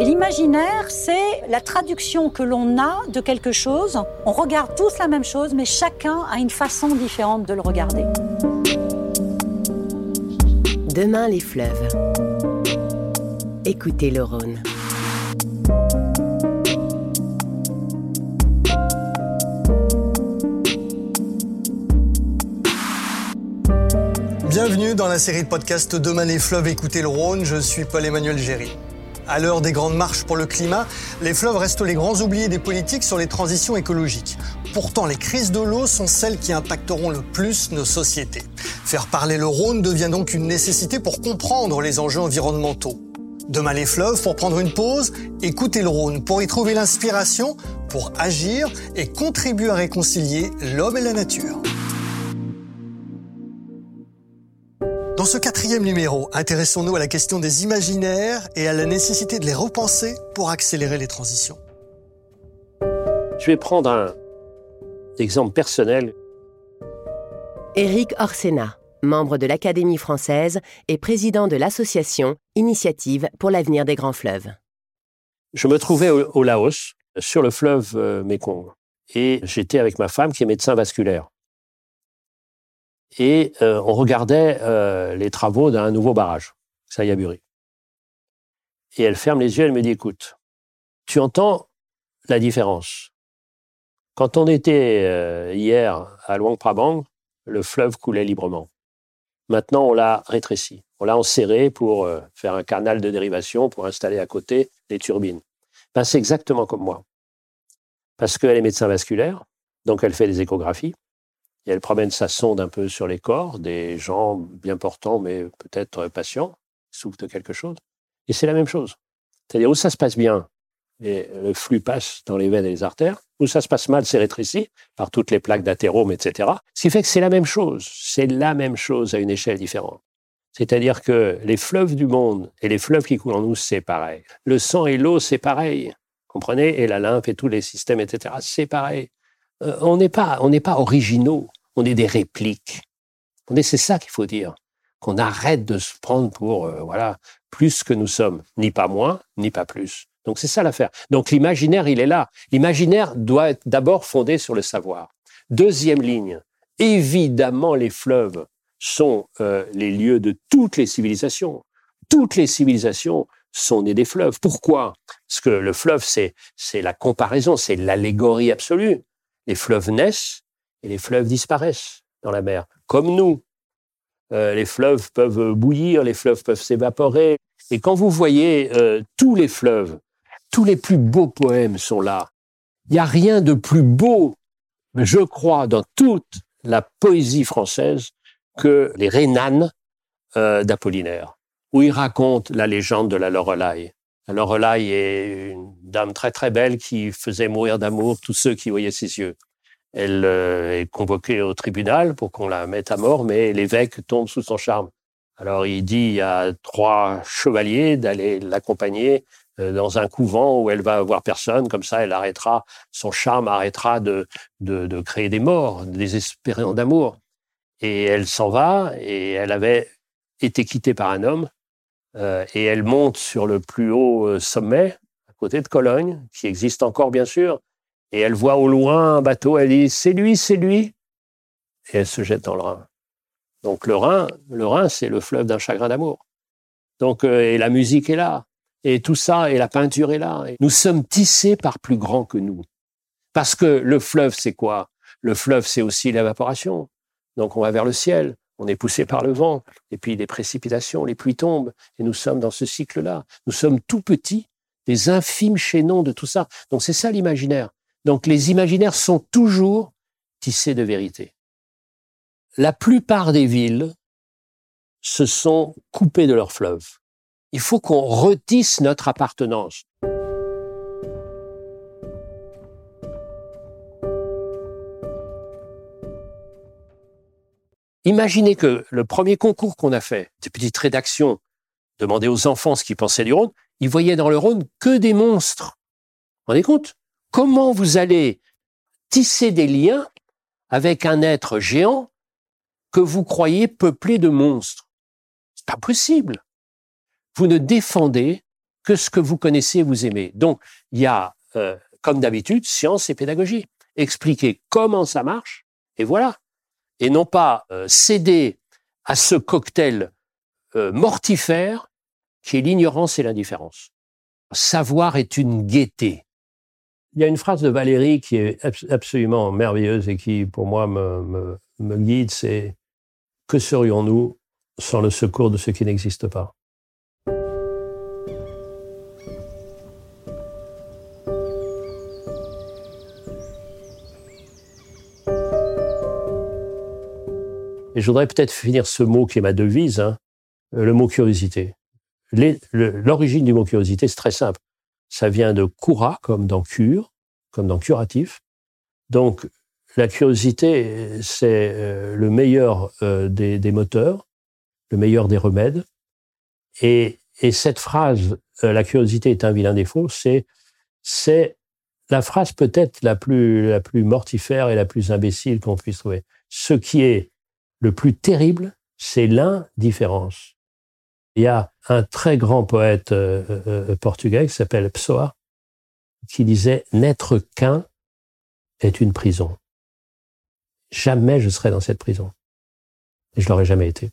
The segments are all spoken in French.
Et l'imaginaire, c'est la traduction que l'on a de quelque chose. On regarde tous la même chose, mais chacun a une façon différente de le regarder. Demain les fleuves. Écoutez le Rhône. Bienvenue dans la série de podcasts Demain les fleuves, écoutez le Rhône, je suis Paul-Emmanuel Géry. À l'heure des grandes marches pour le climat, les fleuves restent les grands oubliés des politiques sur les transitions écologiques. Pourtant, les crises de l'eau sont celles qui impacteront le plus nos sociétés. Faire parler le Rhône devient donc une nécessité pour comprendre les enjeux environnementaux. Demain les fleuves, pour prendre une pause, écoutez le Rhône, pour y trouver l'inspiration, pour agir et contribuer à réconcilier l'homme et la nature. Dans ce quatrième numéro, intéressons-nous à la question des imaginaires et à la nécessité de les repenser pour accélérer les transitions. Je vais prendre un exemple personnel. Éric Orsena, membre de l'Académie française et président de l'association Initiative pour l'avenir des grands fleuves. Je me trouvais au, Laos, sur le fleuve euh, Mekong, et j'étais avec ma femme qui est médecin vasculaire et euh, on regardait euh, les travaux d'un nouveau barrage, Sayaburi. Et elle ferme les yeux, elle me dit, écoute, tu entends la différence. Quand on était euh, hier à Luang Prabang, le fleuve coulait librement. Maintenant, on l'a rétréci. On l'a enserré pour faire un canal de dérivation, pour installer à côté des turbines. Ben, c'est exactement comme moi. Parce qu'elle est médecin vasculaire, donc elle fait des échographies elle promène sa sonde un peu sur les corps des gens bien portants, mais peut-être patients, souffrent de quelque chose. Et c'est la même chose. C'est-à-dire où ça se passe bien, et le flux passe dans les veines et les artères, où ça se passe mal, c'est rétréci par toutes les plaques d'athérome, etc. Ce qui fait que c'est la même chose. C'est la même chose à une échelle différente. C'est-à-dire que les fleuves du monde et les fleuves qui coulent en nous, c'est pareil. Le sang et l'eau, c'est pareil. Comprenez? Et la lymphe et tous les systèmes, etc. C'est pareil. Euh, on n'est pas, on n'est pas originaux, on est des répliques. C'est ça qu'il faut dire, qu'on arrête de se prendre pour euh, voilà plus que nous sommes, ni pas moins, ni pas plus. Donc c'est ça l'affaire. Donc l'imaginaire, il est là. L'imaginaire doit être d'abord fondé sur le savoir. Deuxième ligne, évidemment les fleuves sont euh, les lieux de toutes les civilisations. Toutes les civilisations sont nées des fleuves. Pourquoi? Parce que le fleuve, c'est la comparaison, c'est l'allégorie absolue les fleuves naissent et les fleuves disparaissent dans la mer, comme nous. Euh, les fleuves peuvent bouillir, les fleuves peuvent s'évaporer. Et quand vous voyez euh, tous les fleuves, tous les plus beaux poèmes sont là. Il n'y a rien de plus beau, je crois, dans toute la poésie française que les Rénanes euh, d'Apollinaire, où il raconte la légende de la Lorelai. La Lorelai est une dame très très belle qui faisait mourir d'amour tous ceux qui voyaient ses yeux. Elle euh, est convoquée au tribunal pour qu'on la mette à mort, mais l'évêque tombe sous son charme. Alors il dit à trois chevaliers d'aller l'accompagner euh, dans un couvent où elle va voir personne, comme ça elle arrêtera, son charme arrêtera de, de, de créer des morts, désespérés d'amour. Et elle s'en va, et elle avait été quittée par un homme, euh, et elle monte sur le plus haut euh, sommet, à côté de Cologne, qui existe encore bien sûr, et elle voit au loin un bateau, elle dit c'est lui, c'est lui, et elle se jette dans le Rhin. Donc le Rhin, le Rhin, c'est le fleuve d'un chagrin d'amour. Donc euh, et la musique est là, et tout ça, et la peinture est là. nous sommes tissés par plus grand que nous, parce que le fleuve, c'est quoi? Le fleuve, c'est aussi l'évaporation. Donc on va vers le ciel on est poussé par le vent, et puis les précipitations, les pluies tombent, et nous sommes dans ce cycle-là. Nous sommes tout petits, des infimes chaînons de tout ça. Donc c'est ça l'imaginaire. Donc les imaginaires sont toujours tissés de vérité. La plupart des villes se sont coupées de leurs fleuves. Il faut qu'on retisse notre appartenance. Imaginez que le premier concours qu'on a fait, des petites rédactions, demander aux enfants ce qu'ils pensaient du Rhône, ils voyaient dans le Rhône que des monstres. Vous vous rendez compte? Comment vous allez tisser des liens avec un être géant que vous croyez peuplé de monstres? C'est pas possible. Vous ne défendez que ce que vous connaissez et vous aimez. Donc, il y a, euh, comme d'habitude, science et pédagogie. Expliquer comment ça marche, et voilà. Et non pas euh, céder à ce cocktail euh, mortifère qui est l'ignorance et l'indifférence. Savoir est une gaieté. Il y a une phrase de Valérie qui est absolument merveilleuse et qui, pour moi, me, me guide, c'est que serions-nous sans le secours de ce qui n'existe pas? Et je voudrais peut-être finir ce mot qui est ma devise, hein, le mot curiosité. L'origine du mot curiosité, c'est très simple. Ça vient de cura, comme dans cure, comme dans curatif. Donc, la curiosité, c'est euh, le meilleur euh, des, moteurs, le meilleur des remèdes. Et, et cette phrase, euh, la curiosité est un vilain défaut, c'est, c'est la phrase peut-être la plus, la plus mortifère et la plus imbécile qu'on puisse trouver. Ce qui est le plus terrible, c'est l'indifférence. Il y a un très grand poète portugais qui s'appelle Pessoa, qui disait N'être qu'un est une prison jamais je serai dans cette prison. Et je l'aurais jamais été.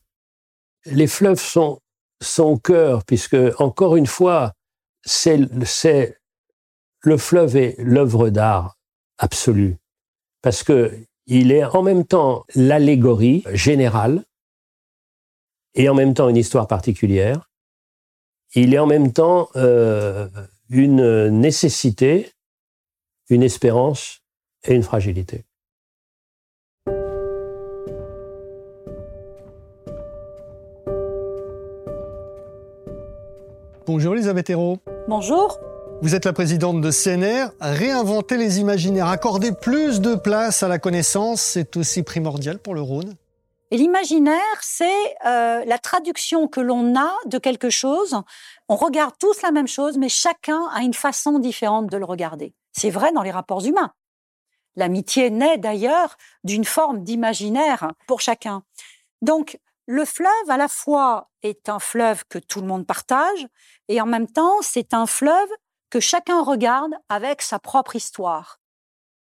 Les fleuves sont son cœur, puisque, encore une fois, c'est, le fleuve est l'œuvre d'art absolue. Parce que il est en même temps l'allégorie générale et en même temps une histoire particulière. Il est en même temps euh, une nécessité, une espérance et une fragilité. Bonjour Elisabeth Hérault. Bonjour. Vous êtes la présidente de CNR. Réinventer les imaginaires, accorder plus de place à la connaissance, c'est aussi primordial pour le Rhône l'imaginaire, c'est euh, la traduction que l'on a de quelque chose. On regarde tous la même chose, mais chacun a une façon différente de le regarder. C'est vrai dans les rapports humains. L'amitié naît d'ailleurs d'une forme d'imaginaire pour chacun. Donc, le fleuve, à la fois, est un fleuve que tout le monde partage, et en même temps, c'est un fleuve que chacun regarde avec sa propre histoire.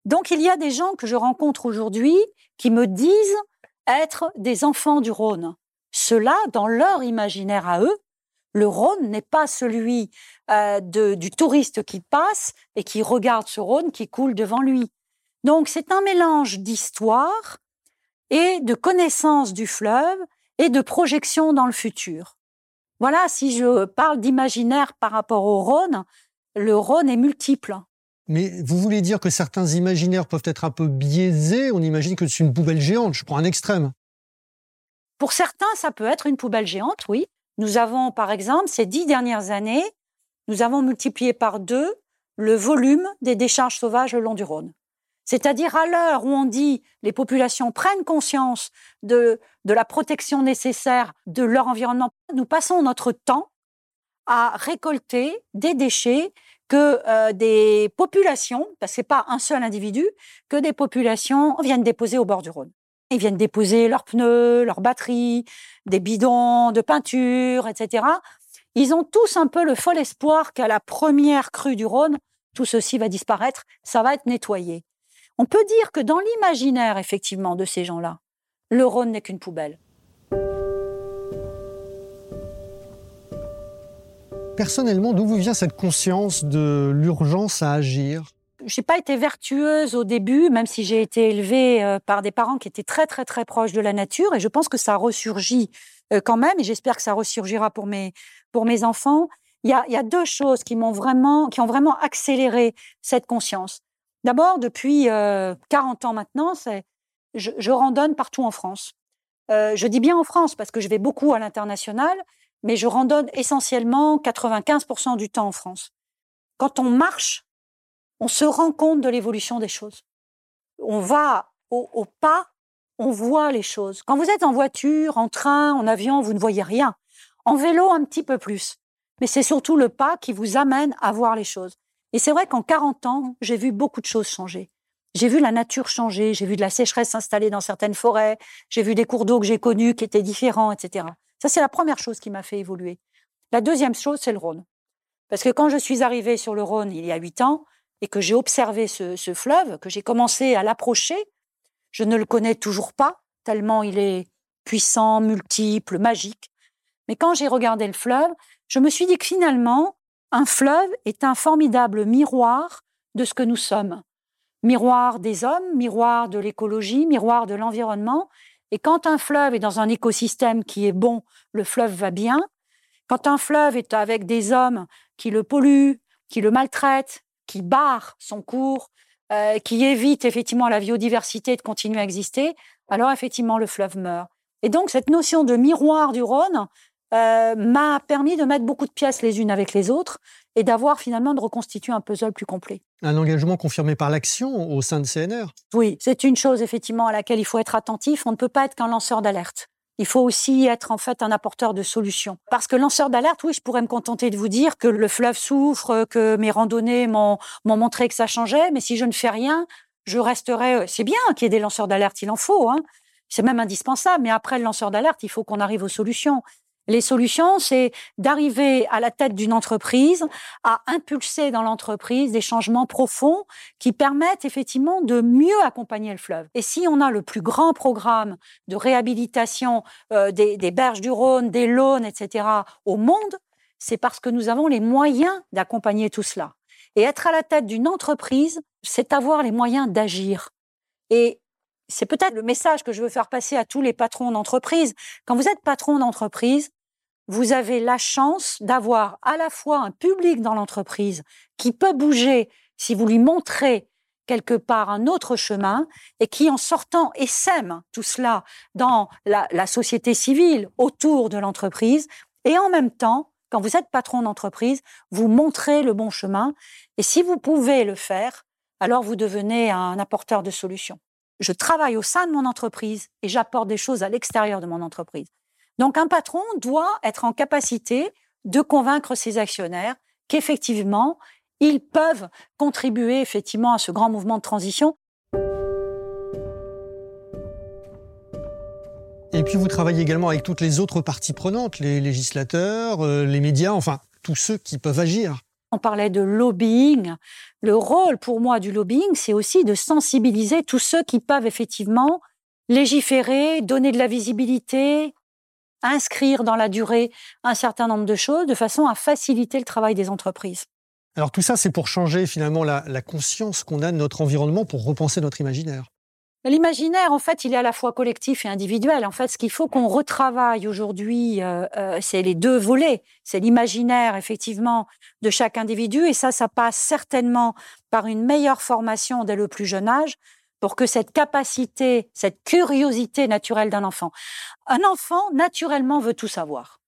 Donc, il y a des gens que je rencontre aujourd'hui qui me disent être des enfants du Rhône. Cela, dans leur imaginaire à eux, le Rhône n'est pas celui euh, du touriste qui passe et qui regarde ce Rhône qui coule devant lui. Donc, c'est un mélange d'histoire et de connaissance du fleuve et de projection dans le futur. Voilà, si je parle d'imaginaire par rapport au Rhône, le Rhône est multiple. Mais vous voulez dire que certains imaginaires peuvent être un peu biaisés? On imagine que c'est une poubelle géante, je prends un extrême. Pour certains, ça peut être une poubelle géante, oui. Nous avons, par exemple, ces dix dernières années, nous avons multiplié par deux le volume des décharges sauvages le long du Rhône. C'est-à-dire à l'heure où on dit les populations prennent conscience de, de la protection nécessaire de leur environnement, nous passons notre temps à récolter des déchets que euh, des populations, parce que c'est pas un seul individu, que des populations viennent déposer au bord du Rhône. Ils viennent déposer leurs pneus, leurs batteries, des bidons de peinture, etc. Ils ont tous un peu le fol espoir qu'à la première crue du Rhône, tout ceci va disparaître, ça va être nettoyé. On peut dire que dans l'imaginaire, effectivement, de ces gens-là, le Rhône n'est qu'une poubelle. Personnellement, d'où vous vient cette conscience de l'urgence à agir? Je n'ai pas été vertueuse au début, même si j'ai été élevée euh, par des parents qui étaient très très très proches de la nature, et je pense que ça ressurgit euh, quand même, et j'espère que ça ressurgira pour mes pour mes enfants. Il y a, il y a deux choses qui m'ont vraiment, qui ont vraiment accéléré cette conscience. D'abord, depuis 40 euh, ans maintenant, je, randonne partout en France. Je dis bien en France parce que je vais beaucoup à l'international, mais je randonne essentiellement 95% du temps en France. Quand on marche, on se rend compte de l'évolution des choses. On va au, pas, on voit les choses. Quand vous êtes en voiture, en train, en avion, vous ne voyez rien. En vélo, un petit peu plus. Mais c'est surtout le pas qui vous amène à voir les choses. Et c'est vrai qu'en 40 ans, j'ai vu beaucoup de choses changer. J'ai vu la nature changer, j'ai vu de la sécheresse s'installer dans certaines forêts, j'ai vu des cours d'eau que j'ai connus qui étaient différents, etc. Ça, c'est la première chose qui m'a fait évoluer. La deuxième chose, c'est le Rhône. Parce que quand je suis arrivée sur le Rhône il y a huit ans et que j'ai observé ce, ce fleuve, que j'ai commencé à l'approcher, je ne le connais toujours pas, tellement il est puissant, multiple, magique. Mais quand j'ai regardé le fleuve, je me suis dit que finalement, un fleuve est un formidable miroir de ce que nous sommes. Miroir des hommes, miroir de l'écologie, miroir de l'environnement. Et quand un fleuve est dans un écosystème qui est bon, le fleuve va bien. Quand un fleuve est avec des hommes qui le polluent, qui le maltraitent, qui barrent son cours, euh, qui évitent effectivement la biodiversité de continuer à exister, alors effectivement le fleuve meurt. Et donc cette notion de miroir du Rhône euh, m'a permis de mettre beaucoup de pièces les unes avec les autres et d'avoir finalement de reconstituer un puzzle plus complet. Un engagement confirmé par l'action au sein de CNR Oui, c'est une chose effectivement à laquelle il faut être attentif. On ne peut pas être qu'un lanceur d'alerte. Il faut aussi être en fait un apporteur de solutions. Parce que lanceur d'alerte, oui, je pourrais me contenter de vous dire que le fleuve souffre, que mes randonnées m'ont montré que ça changeait, mais si je ne fais rien, je resterai. C'est bien qu'il y ait des lanceurs d'alerte, il en faut. Hein. C'est même indispensable. Mais après le lanceur d'alerte, il faut qu'on arrive aux solutions. Les solutions, c'est d'arriver à la tête d'une entreprise, à impulser dans l'entreprise des changements profonds qui permettent effectivement de mieux accompagner le fleuve. Et si on a le plus grand programme de réhabilitation euh, des, des berges du Rhône, des Launes, etc. au monde, c'est parce que nous avons les moyens d'accompagner tout cela. Et être à la tête d'une entreprise, c'est avoir les moyens d'agir. Et c'est peut-être le message que je veux faire passer à tous les patrons d'entreprise. Quand vous êtes patron d'entreprise, vous avez la chance d'avoir à la fois un public dans l'entreprise qui peut bouger si vous lui montrez quelque part un autre chemin et qui, en sortant, sème tout cela dans la, la société civile autour de l'entreprise. Et en même temps, quand vous êtes patron d'entreprise, vous montrez le bon chemin. Et si vous pouvez le faire, alors vous devenez un apporteur de solutions je travaille au sein de mon entreprise et j'apporte des choses à l'extérieur de mon entreprise. Donc un patron doit être en capacité de convaincre ses actionnaires qu'effectivement, ils peuvent contribuer effectivement à ce grand mouvement de transition. Et puis vous travaillez également avec toutes les autres parties prenantes, les législateurs, euh, les médias, enfin tous ceux qui peuvent agir. On parlait de lobbying. Le rôle pour moi du lobbying, c'est aussi de sensibiliser tous ceux qui peuvent effectivement légiférer, donner de la visibilité, inscrire dans la durée un certain nombre de choses de façon à faciliter le travail des entreprises. Alors tout ça, c'est pour changer finalement la, la conscience qu'on a de notre environnement, pour repenser notre imaginaire. L'imaginaire, en fait, il est à la fois collectif et individuel. En fait, ce qu'il faut qu'on retravaille aujourd'hui, euh, euh, c'est les deux volets. C'est l'imaginaire, effectivement, de chaque individu. Et ça, ça passe certainement par une meilleure formation dès le plus jeune âge pour que cette capacité, cette curiosité naturelle d'un enfant. Un enfant, naturellement, veut tout savoir.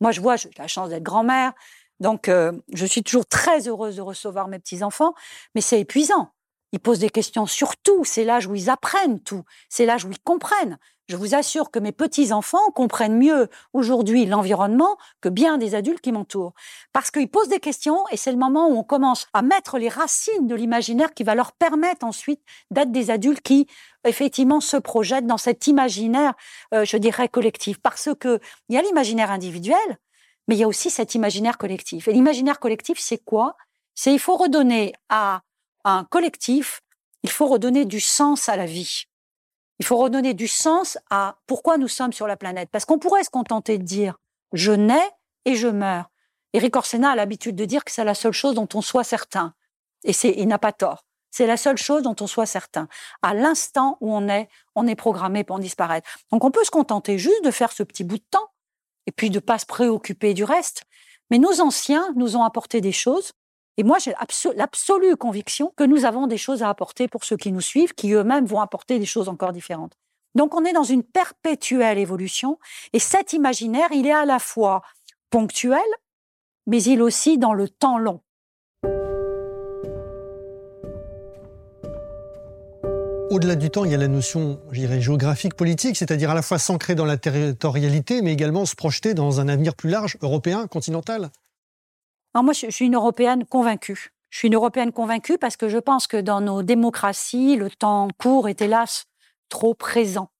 Moi, je vois, j'ai la chance d'être grand-mère. Donc, euh, je suis toujours très heureuse de recevoir mes petits-enfants, mais c'est épuisant. Ils posent des questions sur tout. C'est l'âge où ils apprennent tout. C'est l'âge où ils comprennent. Je vous assure que mes petits-enfants comprennent mieux aujourd'hui l'environnement que bien des adultes qui m'entourent. Parce qu'ils posent des questions et c'est le moment où on commence à mettre les racines de l'imaginaire qui va leur permettre ensuite d'être des adultes qui, effectivement, se projettent dans cet imaginaire, euh, je dirais, collectif. Parce que il y a l'imaginaire individuel, mais il y a aussi cet imaginaire collectif. Et l'imaginaire collectif, c'est quoi? C'est il faut redonner à un collectif, il faut redonner du sens à la vie. Il faut redonner du sens à pourquoi nous sommes sur la planète. Parce qu'on pourrait se contenter de dire je nais et je meurs. Eric Orsena a l'habitude de dire que c'est la seule chose dont on soit certain. Et c'est, il n'a pas tort. C'est la seule chose dont on soit certain. À l'instant où on est, on est programmé pour en disparaître. Donc on peut se contenter juste de faire ce petit bout de temps et puis de pas se préoccuper du reste. Mais nos anciens nous ont apporté des choses et moi, j'ai l'absolue conviction que nous avons des choses à apporter pour ceux qui nous suivent, qui eux-mêmes vont apporter des choses encore différentes. Donc on est dans une perpétuelle évolution, et cet imaginaire, il est à la fois ponctuel, mais il est aussi dans le temps long. Au-delà du temps, il y a la notion, je dirais, géographique, politique, c'est-à-dire à la fois s'ancrer dans la territorialité, mais également se projeter dans un avenir plus large, européen, continental. Alors moi, je, suis une Européenne convaincue. Je suis une Européenne convaincue parce que je pense que dans nos démocraties, le temps court est hélas trop présent.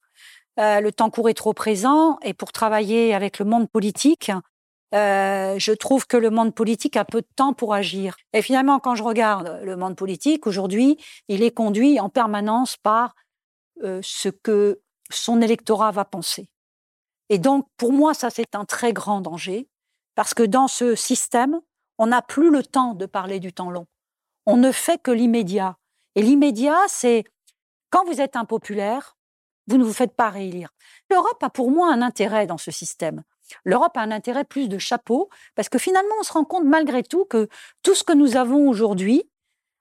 Euh, le temps court est trop présent et pour travailler avec le monde politique, Euh, je trouve que le monde politique a peu de temps pour agir. Et finalement, quand je regarde le monde politique aujourd'hui, il est conduit en permanence par euh, ce que son électorat va penser. Et donc, pour moi, ça, c'est un très grand danger, parce que dans ce système, on n'a plus le temps de parler du temps long. On ne fait que l'immédiat. Et l'immédiat, c'est quand vous êtes impopulaire, vous ne vous faites pas réélire. L'Europe a pour moi un intérêt dans ce système. L'Europe a un intérêt plus de chapeau, parce que finalement, on se rend compte malgré tout que tout ce que nous avons aujourd'hui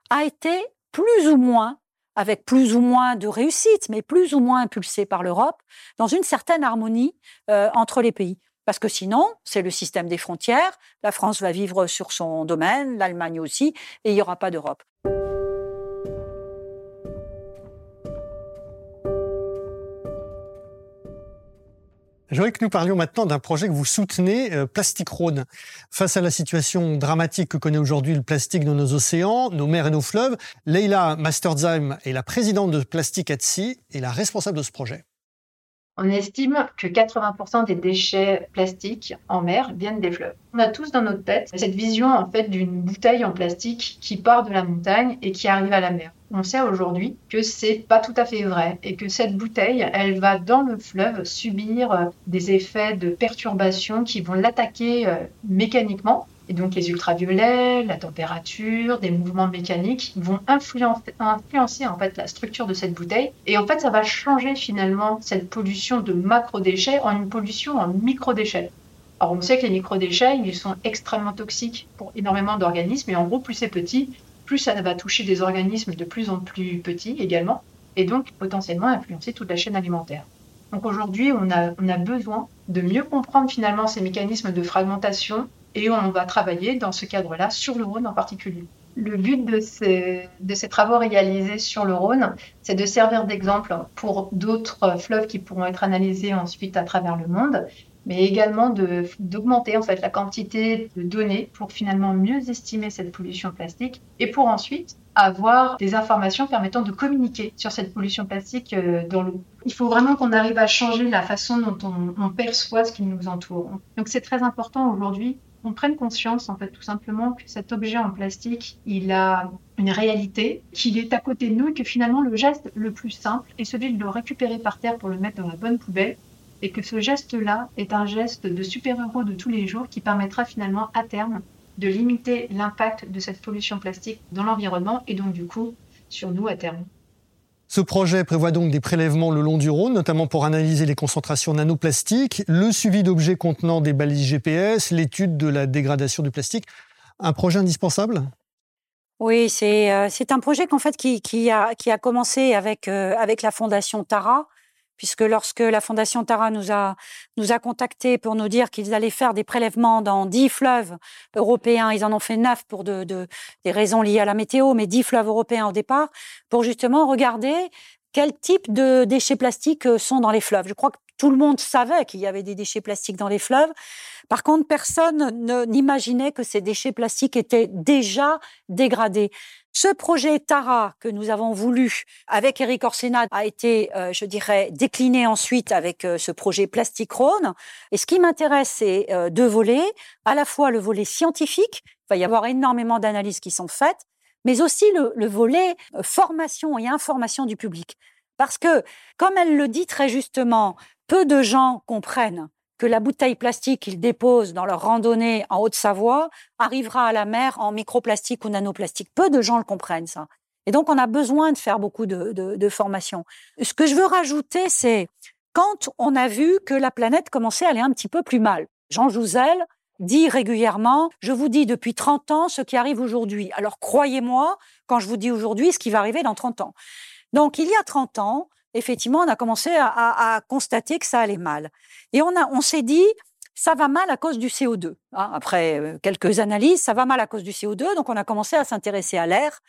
a été plus ou moins, avec plus ou moins de réussite, mais plus ou moins impulsé par l'Europe, dans une certaine harmonie euh, entre les pays. Parce que sinon, c'est le système des frontières, la France va vivre sur son domaine, l'Allemagne aussi, et il n'y aura pas d'Europe. J'aimerais que nous parlions maintenant d'un projet que vous soutenez, euh, Plastic Rhône. Face à la situation dramatique que connaît aujourd'hui le plastique dans nos océans, nos mers et nos fleuves, Leila Masterzheim est la présidente de Plastic at Sea et la responsable de ce projet. On estime que 80% des déchets plastiques en mer viennent des fleuves. On a tous dans notre tête cette vision en fait d'une bouteille en plastique qui part de la montagne et qui arrive à la mer. On sait aujourd'hui que c'est pas tout à fait vrai et que cette bouteille, elle va dans le fleuve subir euh, des effets de perturbation qui vont l'attaquer euh, mécaniquement et donc les ultraviolets, la température, des mouvements mécaniques vont influencer, en fait la structure de cette bouteille. Et en fait, ça va changer finalement cette pollution de macro-déchets en une pollution en micro-déchets. Alors on sait que les micro-déchets, ils sont extrêmement toxiques pour énormément d'organismes. Et en gros, plus c'est petit, plus ça va toucher des organismes de plus en plus petits également. Et donc potentiellement influencer toute la chaîne alimentaire. Donc aujourd'hui, on a besoin de mieux comprendre finalement ces mécanismes de fragmentation et on va travailler dans ce cadre-là sur le Rhône en particulier. Le but de ces, de ces travaux réalisés sur le Rhône, c'est de servir d'exemple pour d'autres fleuves qui pourront être analysés ensuite à travers le monde, mais également d'augmenter en fait la quantité de données pour finalement mieux estimer cette pollution plastique et pour ensuite avoir des informations permettant de communiquer sur cette pollution plastique euh, dans l'eau. Il faut vraiment qu'on arrive à changer la façon dont on, on perçoit ce qui nous entoure. Donc c'est très important aujourd'hui on prenne conscience, en fait, tout simplement, que cet objet en plastique, il a une réalité, qu'il est à côté de nous et que finalement, le geste le plus simple est celui de le récupérer par terre pour le mettre dans la bonne poubelle et que ce geste-là est un geste de super-héros de tous les jours qui permettra finalement, à terme, de limiter l'impact de cette pollution plastique dans l'environnement et donc, du coup, sur nous à terme. Ce projet prévoit donc des prélèvements le long du Rhône, notamment pour analyser les concentrations nanoplastiques, le suivi d'objets contenant des balises GPS, l'étude de la dégradation du plastique. Un projet indispensable? Oui, c'est euh, un projet qu'en fait qui, a, commencé euh, avec la fondation Tara, puisque lorsque la Fondation Tara nous a, nous a contactés pour nous dire qu'ils allaient faire des prélèvements dans dix fleuves européens, ils en ont fait neuf pour de, de, des raisons liées à la météo, mais dix fleuves européens au départ, pour justement regarder quel type de déchets plastiques euh, sont dans les fleuves. Je crois que tout le monde savait qu'il y avait des déchets plastiques dans les fleuves. Par contre, personne n'imaginait que ces déchets plastiques étaient déjà dégradés. Ce projet Tara que nous avons voulu avec Eric Orsena a été, euh, je dirais, décliné ensuite avec euh, ce projet Plastic Rhône. Et ce qui m'intéresse, c'est euh, deux volets. À la fois le volet scientifique, il va y avoir énormément d'analyses qui sont faites, mais aussi le volet formation et information du public. Parce que, comme elle le dit très justement, peu de gens comprennent que la bouteille plastique qu'ils déposent dans leur randonnée en Haute-Savoie arrivera à la mer en microplastique ou nanoplastique. Peu de gens le comprennent, ça. Et donc, on a besoin de faire beaucoup de, de, formation. Ce que je veux rajouter, c'est quand on a vu que la planète commençait à aller un petit peu plus mal. Jean Jouzel dit régulièrement, je vous dis depuis 30 ans ce qui arrive aujourd'hui. Alors croyez-moi quand je vous dis aujourd'hui ce qui va arriver dans 30 ans. Donc il y a 30 ans, effectivement, on a commencé à, constater que ça allait mal. Et on, on s'est dit, ça va mal à cause du CO2. Hein. Après euh, quelques analyses, ça va mal à cause du CO2, donc on a commencé à s'intéresser à l'air.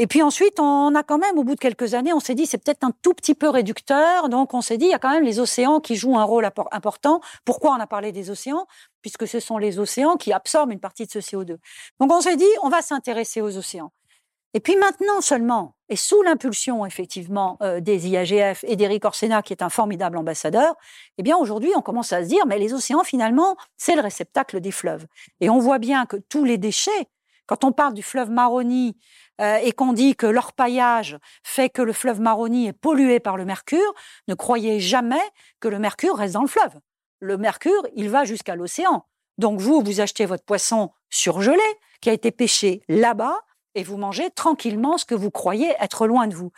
Et puis ensuite, on a quand même, au bout de quelques années, on s'est dit, c'est peut-être un tout petit peu réducteur. Donc on s'est dit, il y a quand même les océans qui jouent un rôle important. Pourquoi on a parlé des océans? Puisque ce sont les océans qui absorbent une partie de ce CO2. Donc on s'est dit, on va s'intéresser aux océans. Et puis maintenant seulement, et sous l'impulsion effectivement euh, des IAGF et d'Éric Orsena, qui est un formidable ambassadeur, eh bien aujourd'hui on commence à se dire mais les océans finalement c'est le réceptacle des fleuves. Et on voit bien que tous les déchets, quand on parle du fleuve Maroni euh, et qu'on dit que l'orpaillage fait que le fleuve Maroni est pollué par le mercure, ne croyez jamais que le mercure reste dans le fleuve. Le mercure, il va jusqu'à l'océan. Donc vous, vous achetez votre poisson surgelé qui a été pêché là-bas et vous mangez tranquillement ce que vous croyez être loin de vous.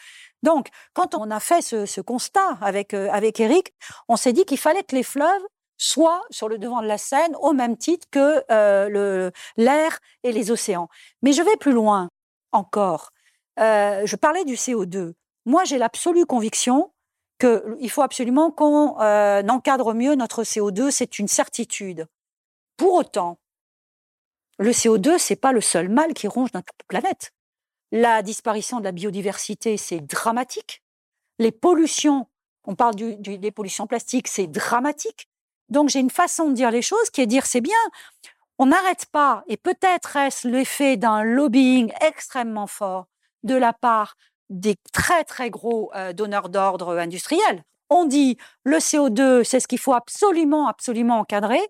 Donc, quand on a fait ce, constat avec, euh, avec Eric, on s'est dit qu'il fallait que les fleuves soient sur le devant de la scène au même titre que euh, l'air et les océans. Mais je vais plus loin encore. Euh, je parlais du CO2. Moi, j'ai l'absolue conviction qu'il faut absolument qu'on encadre mieux notre CO2, c'est une certitude. Pour autant, le CO2, c'est pas le seul mal qui ronge notre planète. La disparition de la biodiversité, c'est dramatique. Les pollutions, on parle des pollutions plastiques, c'est dramatique. Donc j'ai une façon de dire les choses qui est dire c'est bien, on n'arrête pas, et peut-être est-ce l'effet d'un lobbying extrêmement fort de la part des très très gros euh, donneurs d'ordre industriels. On dit le CO2, c'est ce qu'il faut absolument, absolument encadrer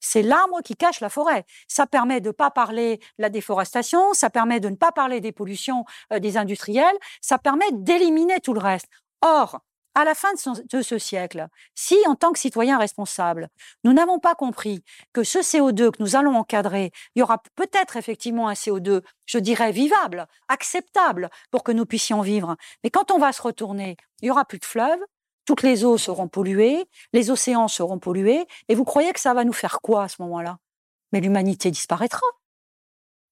c'est l'arbre qui cache la forêt. Ça permet de ne pas parler de la déforestation, ça permet de ne pas parler des pollutions euh, des industriels, ça permet d'éliminer tout le reste. Or, à la fin de ce, siècle, si en tant que citoyens responsables, nous n'avons pas compris que ce CO2 que nous allons encadrer, il y aura peut-être effectivement un CO2, je dirais, vivable, acceptable pour que nous puissions vivre. Mais quand on va se retourner, il y aura plus de fleuves, toutes les eaux seront polluées, les océans seront pollués, et vous croyez que ça va nous faire quoi à ce moment-là? Mais l'humanité disparaîtra.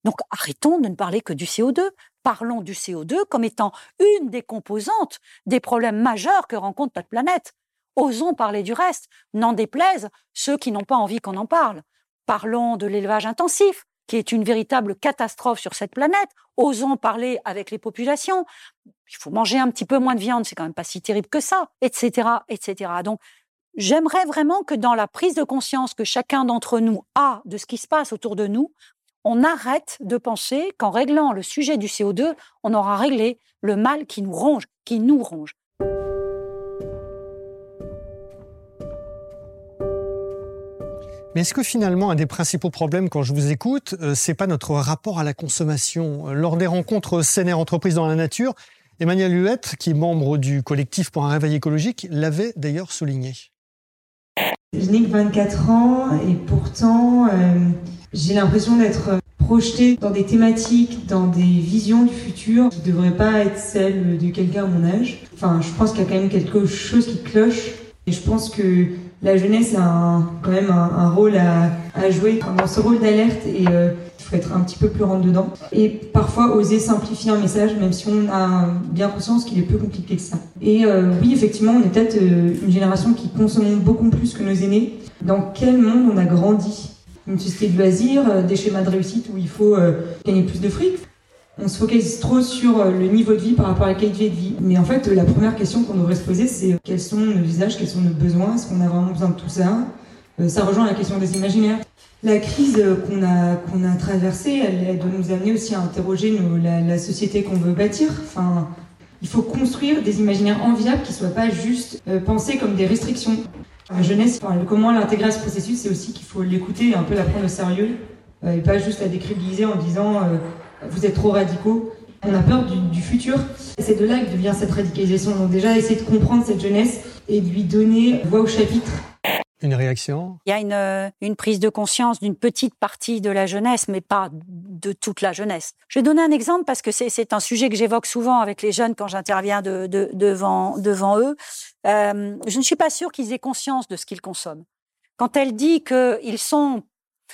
Donc arrêtons de ne parler que du CO2. Parlons du CO2 comme étant une des composantes des problèmes majeurs que rencontre notre planète. Osons parler du reste, n'en déplaise ceux qui n'ont pas envie qu'on en parle. Parlons de l'élevage intensif, qui est une véritable catastrophe sur cette planète. Osons parler avec les populations. Il faut manger un petit peu moins de viande, c'est quand même pas si terrible que ça, etc., etc. Donc, j'aimerais vraiment que dans la prise de conscience que chacun d'entre nous a de ce qui se passe autour de nous, on arrête de penser qu'en réglant le sujet du CO2, on aura réglé le mal qui nous ronge, qui nous ronge. Mais est-ce que finalement, un des principaux problèmes quand je vous écoute, euh, c'est pas notre rapport à la consommation? Lors des rencontres CNR Entreprises dans la nature, Emmanuel Huette, qui est membre du collectif pour un réveil écologique, l'avait d'ailleurs souligné. Je n'ai que 24 ans et pourtant euh, j'ai l'impression d'être projetée dans des thématiques, dans des visions du futur qui ne devraient pas être celles de quelqu'un à mon âge. Enfin, je pense qu'il y a quand même quelque chose qui cloche et je pense que la jeunesse a quand même un, rôle à, jouer dans ce rôle d'alerte et euh, il faut être un petit peu plus rentre dedans et parfois oser simplifier un message même si on a bien conscience qu'il est plus compliqué que ça. Et euh, oui, effectivement, on est peut-être euh, une génération qui consomme beaucoup plus que nos aînés. Dans quel monde on a grandi? Une société de loisirs, des schémas de réussite où il faut gagner plus de fric? On se focalise trop sur euh, le niveau de vie par rapport à la qualité de vie. Mais en fait, la première question qu'on devrait se poser, c'est euh, quels sont nos usages, quels sont nos besoins, est-ce qu'on a vraiment besoin de tout ça? Euh, Ça rejoint la question des imaginaires. La crise qu'on a, traversée, elle, doit nous amener aussi à interroger la, société qu'on veut bâtir. Enfin, il faut construire des imaginaires enviables qui ne soient pas juste pensés comme des restrictions. La jeunesse, comment l'intégrer à ce processus, c'est aussi qu'il faut l'écouter et un peu la prendre au sérieux, et pas juste la décribiliser en disant vous êtes trop radicaux. On a peur du, futur. C'est de là que vient cette radicalisation. Donc déjà, essayer de comprendre cette jeunesse et de lui donner voix au chapitre. Une réaction? Il y a une, euh, une prise de conscience d'une petite partie de la jeunesse, mais pas de toute la jeunesse. Je vais donner un exemple parce que c'est un sujet que j'évoque souvent avec les jeunes quand j'interviens de, de, devant, devant eux. Euh, je ne suis pas sûre qu'ils aient conscience de ce qu'ils consomment. Quand elle dit qu'ils sont,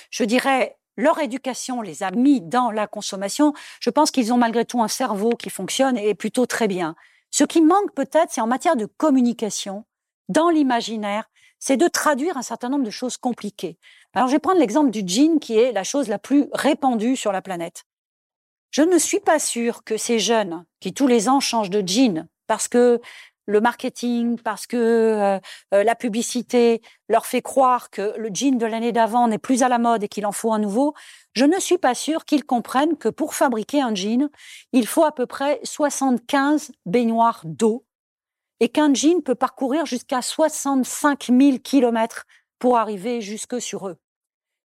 je dirais, leur éducation les a mis dans la consommation, je pense qu'ils ont malgré tout un cerveau qui fonctionne et plutôt très bien. Ce qui manque peut-être, c'est en matière de communication, dans l'imaginaire, c'est de traduire un certain nombre de choses compliquées. Alors je vais prendre l'exemple du jean qui est la chose la plus répandue sur la planète. Je ne suis pas sûre que ces jeunes qui tous les ans changent de jean parce que le marketing, parce que euh, euh, la publicité leur fait croire que le jean de l'année d'avant n'est plus à la mode et qu'il en faut un nouveau, je ne suis pas sûre qu'ils comprennent que pour fabriquer un jean, il faut à peu près 75 baignoires d'eau et qu'un jean peut parcourir jusqu'à 65 000 kilomètres pour arriver jusque sur eux.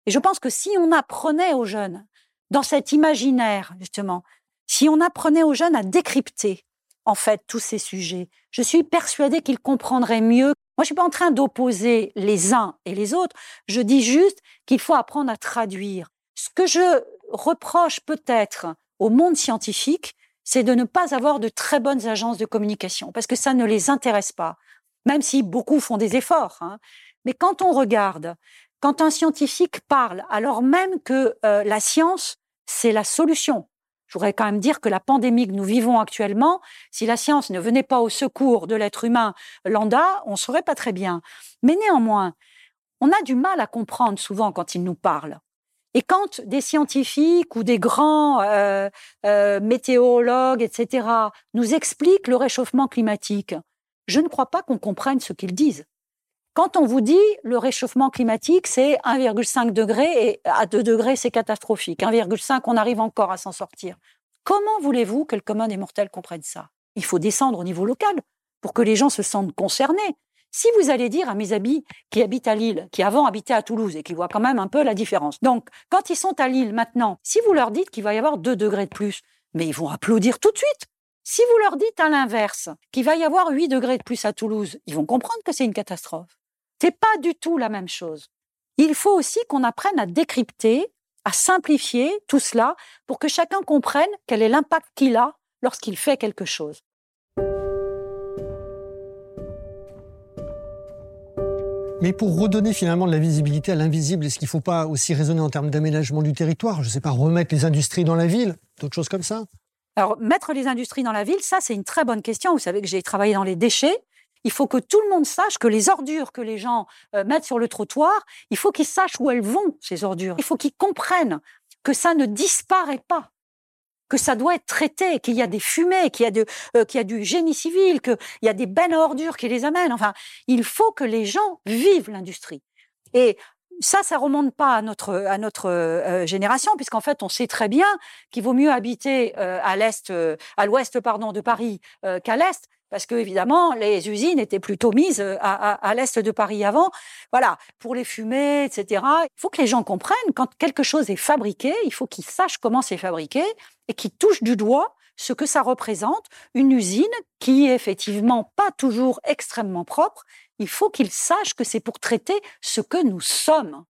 Et je pense que si on apprenait aux jeunes, dans cet imaginaire, justement, si on apprenait aux jeunes à décrypter, en fait, tous ces sujets, je suis persuadée qu'ils comprendraient mieux. Moi, je suis pas en train d'opposer les uns et les autres. Je dis juste qu'il faut apprendre à traduire. Ce que je reproche peut-être au monde scientifique, c'est de ne pas avoir de très bonnes agences de communication, parce que ça ne les intéresse pas, même si beaucoup font des efforts. Hein. Mais quand on regarde, quand un scientifique parle, alors même que euh, la science, c'est la solution. Je voudrais quand même dire que la pandémie que nous vivons actuellement, si la science ne venait pas au secours de l'être humain lambda, on serait pas très bien. Mais néanmoins, on a du mal à comprendre souvent quand ils nous parlent. Et quand des scientifiques ou des grands euh, euh, météorologues, etc., nous expliquent le réchauffement climatique, je ne crois pas qu'on comprenne ce qu'ils disent. Quand on vous dit le réchauffement climatique, c'est 1,5 degré et à 2 degrés, c'est catastrophique. 1,5, on arrive encore à s'en sortir. Comment voulez-vous que le commun des mortels comprenne ça? Il faut descendre au niveau local pour que les gens se sentent concernés. Si vous allez dire à mes amis qui habitent à Lille, qui avant habitaient à Toulouse et qui voient quand même un peu la différence. Donc, quand ils sont à Lille maintenant, si vous leur dites qu'il va y avoir 2 degrés de plus, mais ils vont applaudir tout de suite. Si vous leur dites à l'inverse qu'il va y avoir 8 degrés de plus à Toulouse, ils vont comprendre que c'est une catastrophe. C'est pas du tout la même chose. Il faut aussi qu'on apprenne à décrypter, à simplifier tout cela pour que chacun comprenne quel est l'impact qu'il a lorsqu'il fait quelque chose. Mais pour redonner finalement de la visibilité à l'invisible, est-ce qu'il ne faut pas aussi raisonner en termes d'aménagement du territoire? Je ne sais pas, remettre les industries dans la ville, d'autres choses comme ça? Alors, mettre les industries dans la ville, ça, c'est une très bonne question. Vous savez que j'ai travaillé dans les déchets. Il faut que tout le monde sache que les ordures que les gens euh, mettent sur le trottoir, il faut qu'ils sachent où elles vont, ces ordures. Il faut qu'ils comprennent que ça ne disparaît pas, que ça doit être traité, qu'il y a des fumées, qu'il y, a de, euh, y a du génie civil, qu'il y a des bennes à ordures qui les amènent. Enfin, il faut que les gens vivent l'industrie. Et ça, ça remonte pas à notre à notre euh, génération, puisqu'en fait, on sait très bien qu'il vaut mieux habiter à à l'ouest, pardon, de Paris qu'à l'est, parce que évidemment les usines étaient plutôt mises euh, à, l'est de Paris avant. Voilà, pour les fumées, etc. Il faut que les gens comprennent quand quelque chose est fabriqué, il faut qu'ils sachent comment c'est fabriqué et qu'ils touchent du doigt ce que ça représente, une usine qui est effectivement pas toujours extrêmement propre. Il faut qu'ils sachent que c'est pour traiter ce que nous sommes,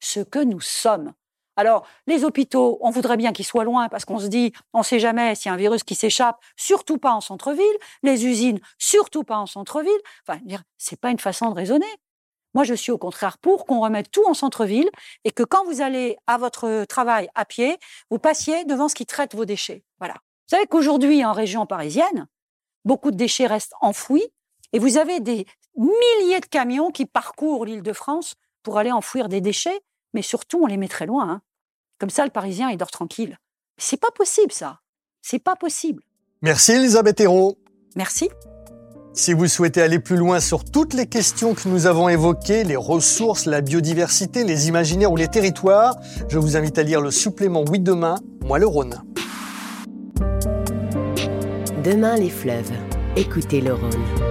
ce que nous sommes. Alors, les hôpitaux, on voudrait bien qu'ils soient loin parce qu'on se dit, on ne sait jamais s'il y a un virus qui s'échappe, surtout pas en centre-ville. Les usines, surtout pas en centre-ville. Enfin, c'est pas une façon de raisonner. Moi, je suis au contraire pour qu'on remette tout en centre-ville et que quand vous allez à votre travail à pied, vous passiez devant ce qui traite vos déchets. Voilà. Vous savez qu'aujourd'hui, en région parisienne, beaucoup de déchets restent enfouis et vous avez des milliers de camions qui parcourent l'île de France pour aller enfouir des déchets mais surtout, on les met très loin. Hein. Comme ça, le Parisien, il dort tranquille. C'est pas possible, ça. C'est pas possible. Merci, Elisabeth Hérault. Merci. Si vous souhaitez aller plus loin sur toutes les questions que nous avons évoquées, les ressources, la biodiversité, les imaginaires ou les territoires, je vous invite à lire le supplément Oui demain, moi le Rhône. Demain les fleuves. Écoutez le Rhône.